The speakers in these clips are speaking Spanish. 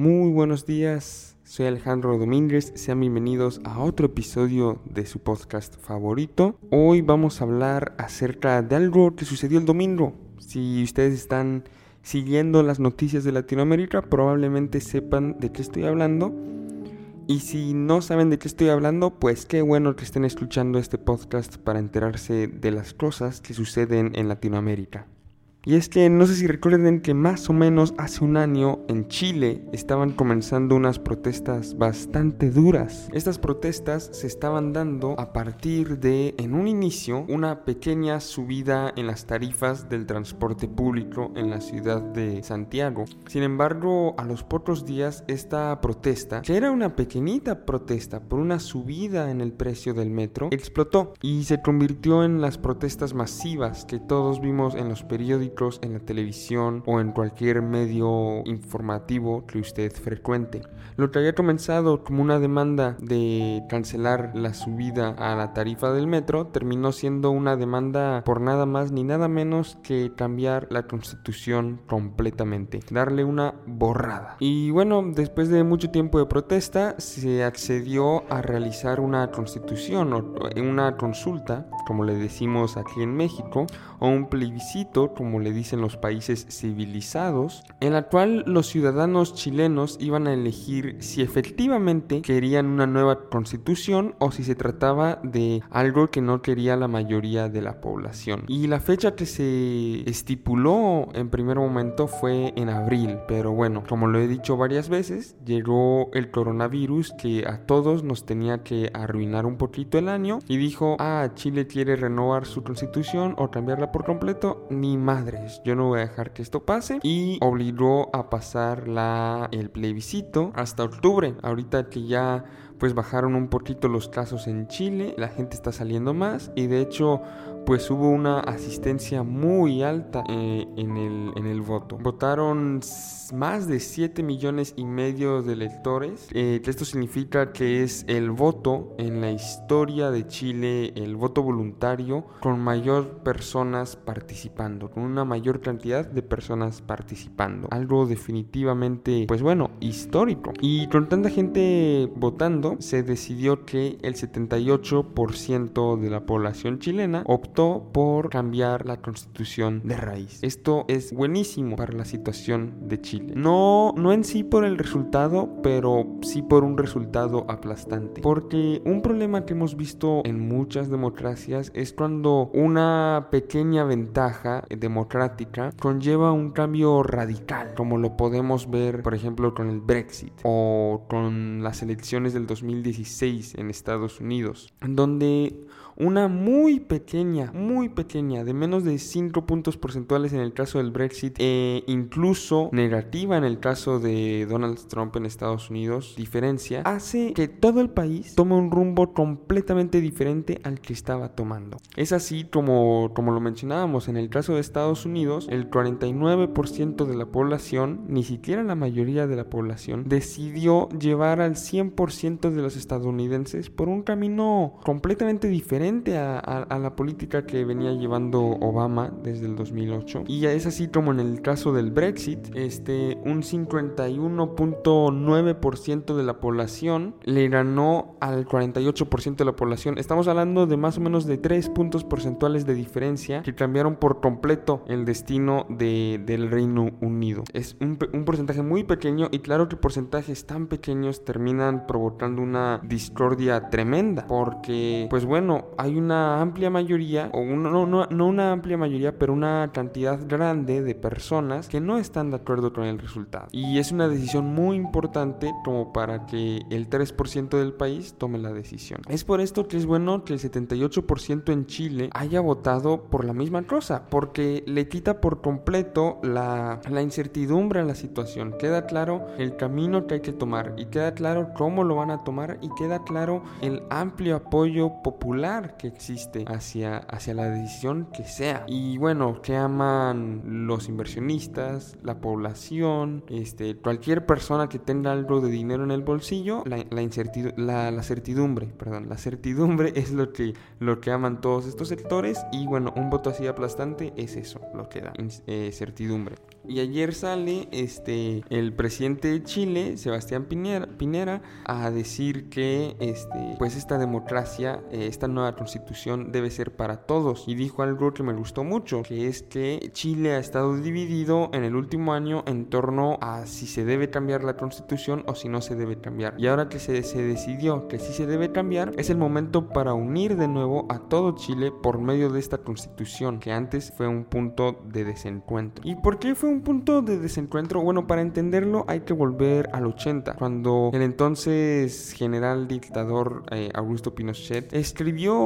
Muy buenos días, soy Alejandro Domínguez, sean bienvenidos a otro episodio de su podcast favorito. Hoy vamos a hablar acerca de algo que sucedió el domingo. Si ustedes están siguiendo las noticias de Latinoamérica, probablemente sepan de qué estoy hablando. Y si no saben de qué estoy hablando, pues qué bueno que estén escuchando este podcast para enterarse de las cosas que suceden en Latinoamérica. Y es que no sé si recuerden que más o menos hace un año en Chile estaban comenzando unas protestas bastante duras. Estas protestas se estaban dando a partir de, en un inicio, una pequeña subida en las tarifas del transporte público en la ciudad de Santiago. Sin embargo, a los pocos días esta protesta, que era una pequeñita protesta por una subida en el precio del metro, explotó y se convirtió en las protestas masivas que todos vimos en los periódicos en la televisión o en cualquier medio informativo que usted frecuente. Lo que había comenzado como una demanda de cancelar la subida a la tarifa del metro terminó siendo una demanda por nada más ni nada menos que cambiar la constitución completamente, darle una borrada. Y bueno, después de mucho tiempo de protesta se accedió a realizar una constitución o una consulta, como le decimos aquí en México, o un plebiscito, como le dicen los países civilizados, en la cual los ciudadanos chilenos iban a elegir si efectivamente querían una nueva constitución o si se trataba de algo que no quería la mayoría de la población. Y la fecha que se estipuló en primer momento fue en abril, pero bueno, como lo he dicho varias veces, llegó el coronavirus que a todos nos tenía que arruinar un poquito el año y dijo, ah, Chile quiere renovar su constitución o cambiarla por completo, ni madre yo no voy a dejar que esto pase. Y obligó a pasar el plebiscito hasta octubre. Ahorita que ya pues bajaron un poquito los casos en Chile, la gente está saliendo más y de hecho pues hubo una asistencia muy alta eh, en, el, en el voto. Votaron más de 7 millones y medio de electores. Eh, esto significa que es el voto en la historia de Chile, el voto voluntario, con mayor personas participando, con una mayor cantidad de personas participando. Algo definitivamente, pues bueno, histórico. Y con tanta gente votando, se decidió que el 78% de la población chilena optó por cambiar la constitución de raíz. Esto es buenísimo para la situación de Chile. No, no en sí por el resultado, pero sí por un resultado aplastante. Porque un problema que hemos visto en muchas democracias es cuando una pequeña ventaja democrática conlleva un cambio radical, como lo podemos ver, por ejemplo, con el Brexit o con las elecciones del 2016 en Estados Unidos, donde una muy pequeña, muy pequeña, de menos de 5 puntos porcentuales en el caso del Brexit, e incluso negativa en el caso de Donald Trump en Estados Unidos, diferencia, hace que todo el país tome un rumbo completamente diferente al que estaba tomando. Es así como, como lo mencionábamos, en el caso de Estados Unidos, el 49% de la población, ni siquiera la mayoría de la población, decidió llevar al 100% de los estadounidenses por un camino completamente diferente a, la política que venía llevando Obama desde el 2008. Y es así como en el caso del Brexit, este, un 51.9% de la población le ganó al 48% de la población. Estamos hablando de más o menos de 3 puntos porcentuales de diferencia que cambiaron por completo el destino de, del Reino Unido. Es un porcentaje muy pequeño y claro que porcentajes tan pequeños terminan provocando una discordia tremenda porque pues bueno hay una amplia mayoría, o no, no, no una amplia mayoría, pero una cantidad grande de personas que no están de acuerdo con el resultado. Y es una decisión muy importante como para que el 3% del país tome la decisión. Es por esto que es bueno que el 78% en Chile haya votado por la misma cosa, porque le quita por completo la, la incertidumbre a la situación. Queda claro el camino que hay que tomar y queda claro cómo lo van a tomar y queda claro el amplio apoyo popular que existe hacia, hacia la decisión que sea. Y bueno, que aman los inversionistas, la población, este, cualquier persona que tenga algo de dinero en el bolsillo, la, la, la, certidumbre, perdón, la certidumbre es lo que, lo que aman todos estos sectores y bueno, un voto así aplastante es eso, lo que da, eh, certidumbre. Y ayer sale este, el presidente de Chile, Sebastián Pinera, Pinera a decir que este, pues esta democracia, eh, esta nueva constitución debe ser para todos. Y dijo algo que me gustó mucho, que es que Chile ha estado dividido en el último año en torno a si se debe cambiar la constitución o si no se debe cambiar. Y ahora que se, se decidió que sí se debe cambiar, es el momento para unir de nuevo a todo Chile por medio de esta constitución, que antes fue un punto de desencuentro. ¿Y por qué fue un punto de desencuentro? Bueno, para entenderlo hay que volver al 80, cuando el entonces general dictador eh, Augusto Pinochet escribió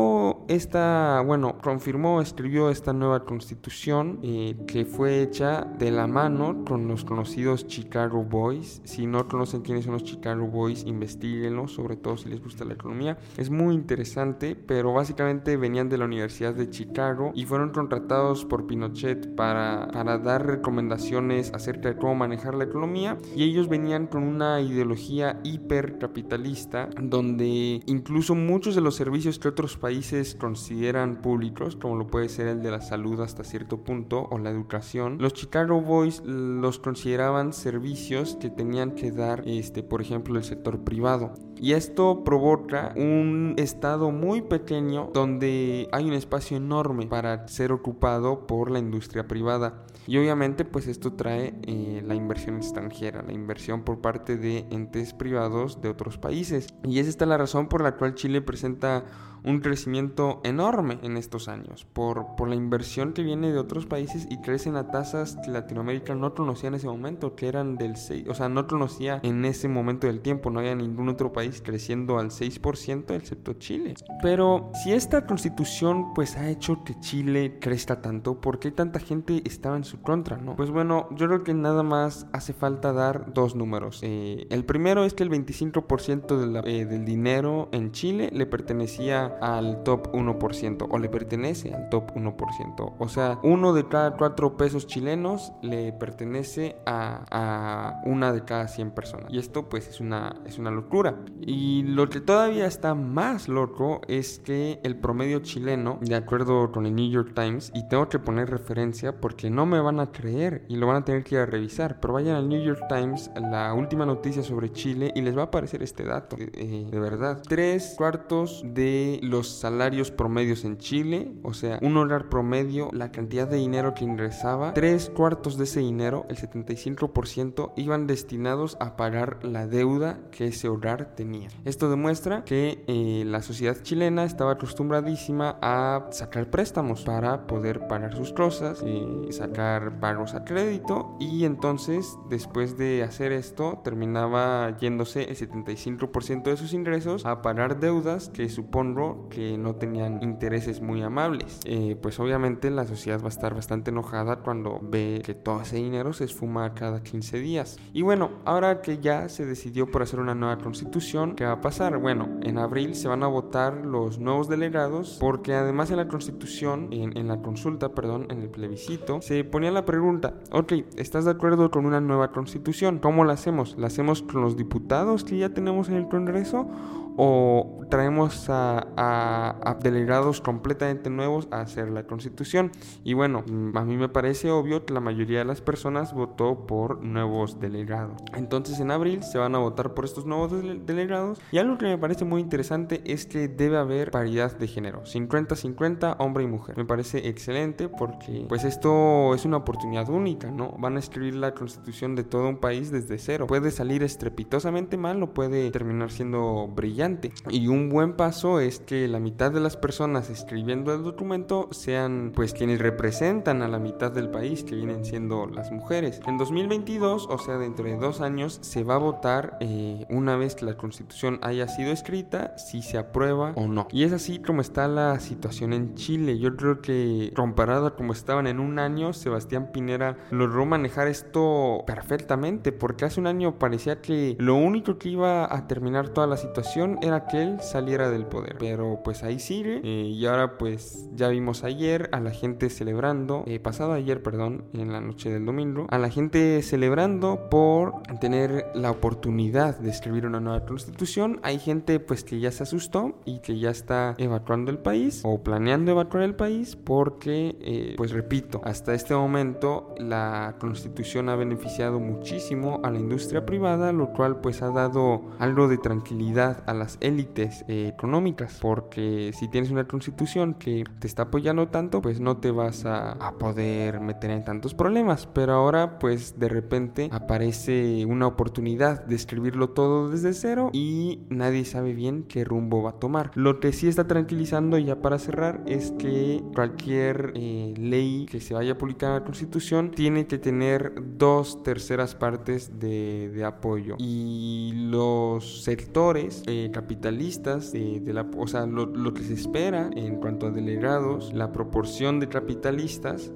esta, bueno, confirmó, escribió esta nueva constitución eh, que fue hecha de la mano con los conocidos Chicago Boys. Si no conocen quiénes son los Chicago Boys, investiguenlo, sobre todo si les gusta la economía. Es muy interesante, pero básicamente venían de la Universidad de Chicago y fueron contratados por Pinochet para, para dar recomendaciones acerca de cómo manejar la economía y ellos venían con una ideología hipercapitalista donde incluso muchos de los servicios que otros países consideran públicos, como lo puede ser el de la salud hasta cierto punto o la educación, los Chicago Boys los consideraban servicios que tenían que dar, este, por ejemplo, el sector privado. Y esto provoca un estado muy pequeño donde hay un espacio enorme para ser ocupado por la industria privada. Y obviamente pues esto trae eh, la inversión extranjera, la inversión por parte de entes privados de otros países. Y es esta la razón por la cual Chile presenta un crecimiento enorme en estos años por, por la inversión que viene de otros países y crecen a tasas que Latinoamérica no conocía en ese momento, que eran del 6, o sea, no conocía en ese momento del tiempo, no había ningún otro país creciendo al 6% excepto Chile. Pero si esta constitución pues ha hecho que Chile crezca tanto, ¿por qué tanta gente estaba en su contra, no? Pues bueno, yo creo que nada más hace falta dar dos números. Eh, el primero es que el 25% eh, del dinero en Chile le pertenecía al top 1% o le pertenece al top 1%. O sea, uno de cada cuatro pesos chilenos le pertenece a, una de cada 100 personas. Y esto pues es una, es una locura. Y lo que todavía está más loco es que el promedio chileno, de acuerdo con el New York Times, y tengo que poner referencia porque no me van a creer y lo van a tener que ir a revisar, pero vayan al New York Times, la última noticia sobre Chile, y les va a aparecer este dato. Eh, de verdad, tres cuartos de los salarios promedios en Chile, o sea, un hogar promedio, la cantidad de dinero que ingresaba, tres cuartos de ese dinero, el 75%, iban destinados a pagar la deuda que ese hogar tenía. Esto demuestra que eh, la sociedad chilena estaba acostumbradísima a sacar préstamos para poder pagar sus cosas, y sacar pagos a crédito y entonces después de hacer esto terminaba yéndose el 75% de sus ingresos a pagar deudas que supongo que no tenían intereses muy amables. Eh, pues obviamente la sociedad va a estar bastante enojada cuando ve que todo ese dinero se esfuma cada 15 días. Y bueno, ahora que ya se decidió por hacer una nueva constitución, ¿qué va a pasar? Bueno, en abril se van a votar los nuevos delegados porque además en la constitución, en, en la consulta, perdón, en el plebiscito, se ponía la pregunta, ok, ¿estás de acuerdo con una nueva constitución? ¿Cómo la hacemos? ¿La hacemos con los diputados que ya tenemos en el Congreso? O traemos a, delegados completamente nuevos a hacer la constitución. Y bueno, a mí me parece obvio que la mayoría de las personas votó por nuevos delegados. Entonces en abril se van a votar por estos nuevos delegados. Y algo que me parece muy interesante es que debe haber paridad de género, 50-50 hombre y mujer. Me parece excelente porque pues esto es una oportunidad única, ¿no? Van a escribir la constitución de todo un país desde cero. Puede salir estrepitosamente mal o puede terminar siendo brillante y un buen paso es que la mitad de las personas escribiendo el documento sean pues quienes representan a la mitad del país, que vienen siendo las mujeres. En 2022, o sea, dentro de dos años, se va a votar eh, una vez que la constitución haya sido escrita, si se aprueba o no. Y es así como está la situación en Chile. Yo creo que comparado a como estaban en un año, Sebastián Pinera logró manejar esto perfectamente, porque hace un año parecía que lo único que iba a terminar toda la situación era que él saliera del poder, pero pues ahí sigue eh, y ahora pues ya vimos ayer a la gente celebrando, eh, pasado ayer, perdón, en la noche del domingo, a la gente celebrando por tener la oportunidad de escribir una nueva constitución. Hay gente pues que ya se asustó y que ya está evacuando el país o planeando evacuar el país porque, eh, pues repito, hasta este momento la constitución ha beneficiado muchísimo a la industria privada, lo cual pues ha dado algo de tranquilidad a élites eh, económicas, porque si tienes una constitución que te está apoyando tanto, pues no te vas a, poder meter en tantos problemas, pero ahora pues de repente aparece una oportunidad de escribirlo todo desde cero y nadie sabe bien qué rumbo va a tomar. Lo que sí está tranquilizando ya para cerrar es que cualquier eh, ley que se vaya a publicar en la constitución tiene que tener dos terceras partes de, de apoyo y los sectores eh, capitalistas de, la, o sea, lo, lo que se espera en cuanto a delegados, la proporción de capitalistas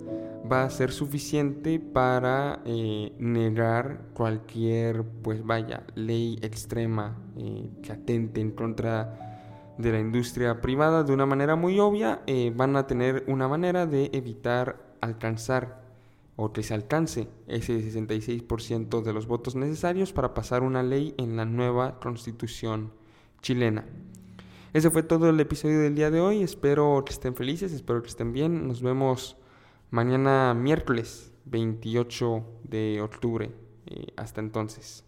va a ser suficiente para eh, negar cualquier, pues vaya, ley extrema eh, que atente en contra de la industria privada de una manera muy obvia, eh, van a tener una manera de evitar alcanzar o que se alcance ese 66% de los votos necesarios para pasar una ley en la nueva constitución chilena. Ese fue todo el episodio del día de hoy. Espero que estén felices, espero que estén bien. Nos vemos mañana miércoles 28 de octubre. Eh, hasta entonces.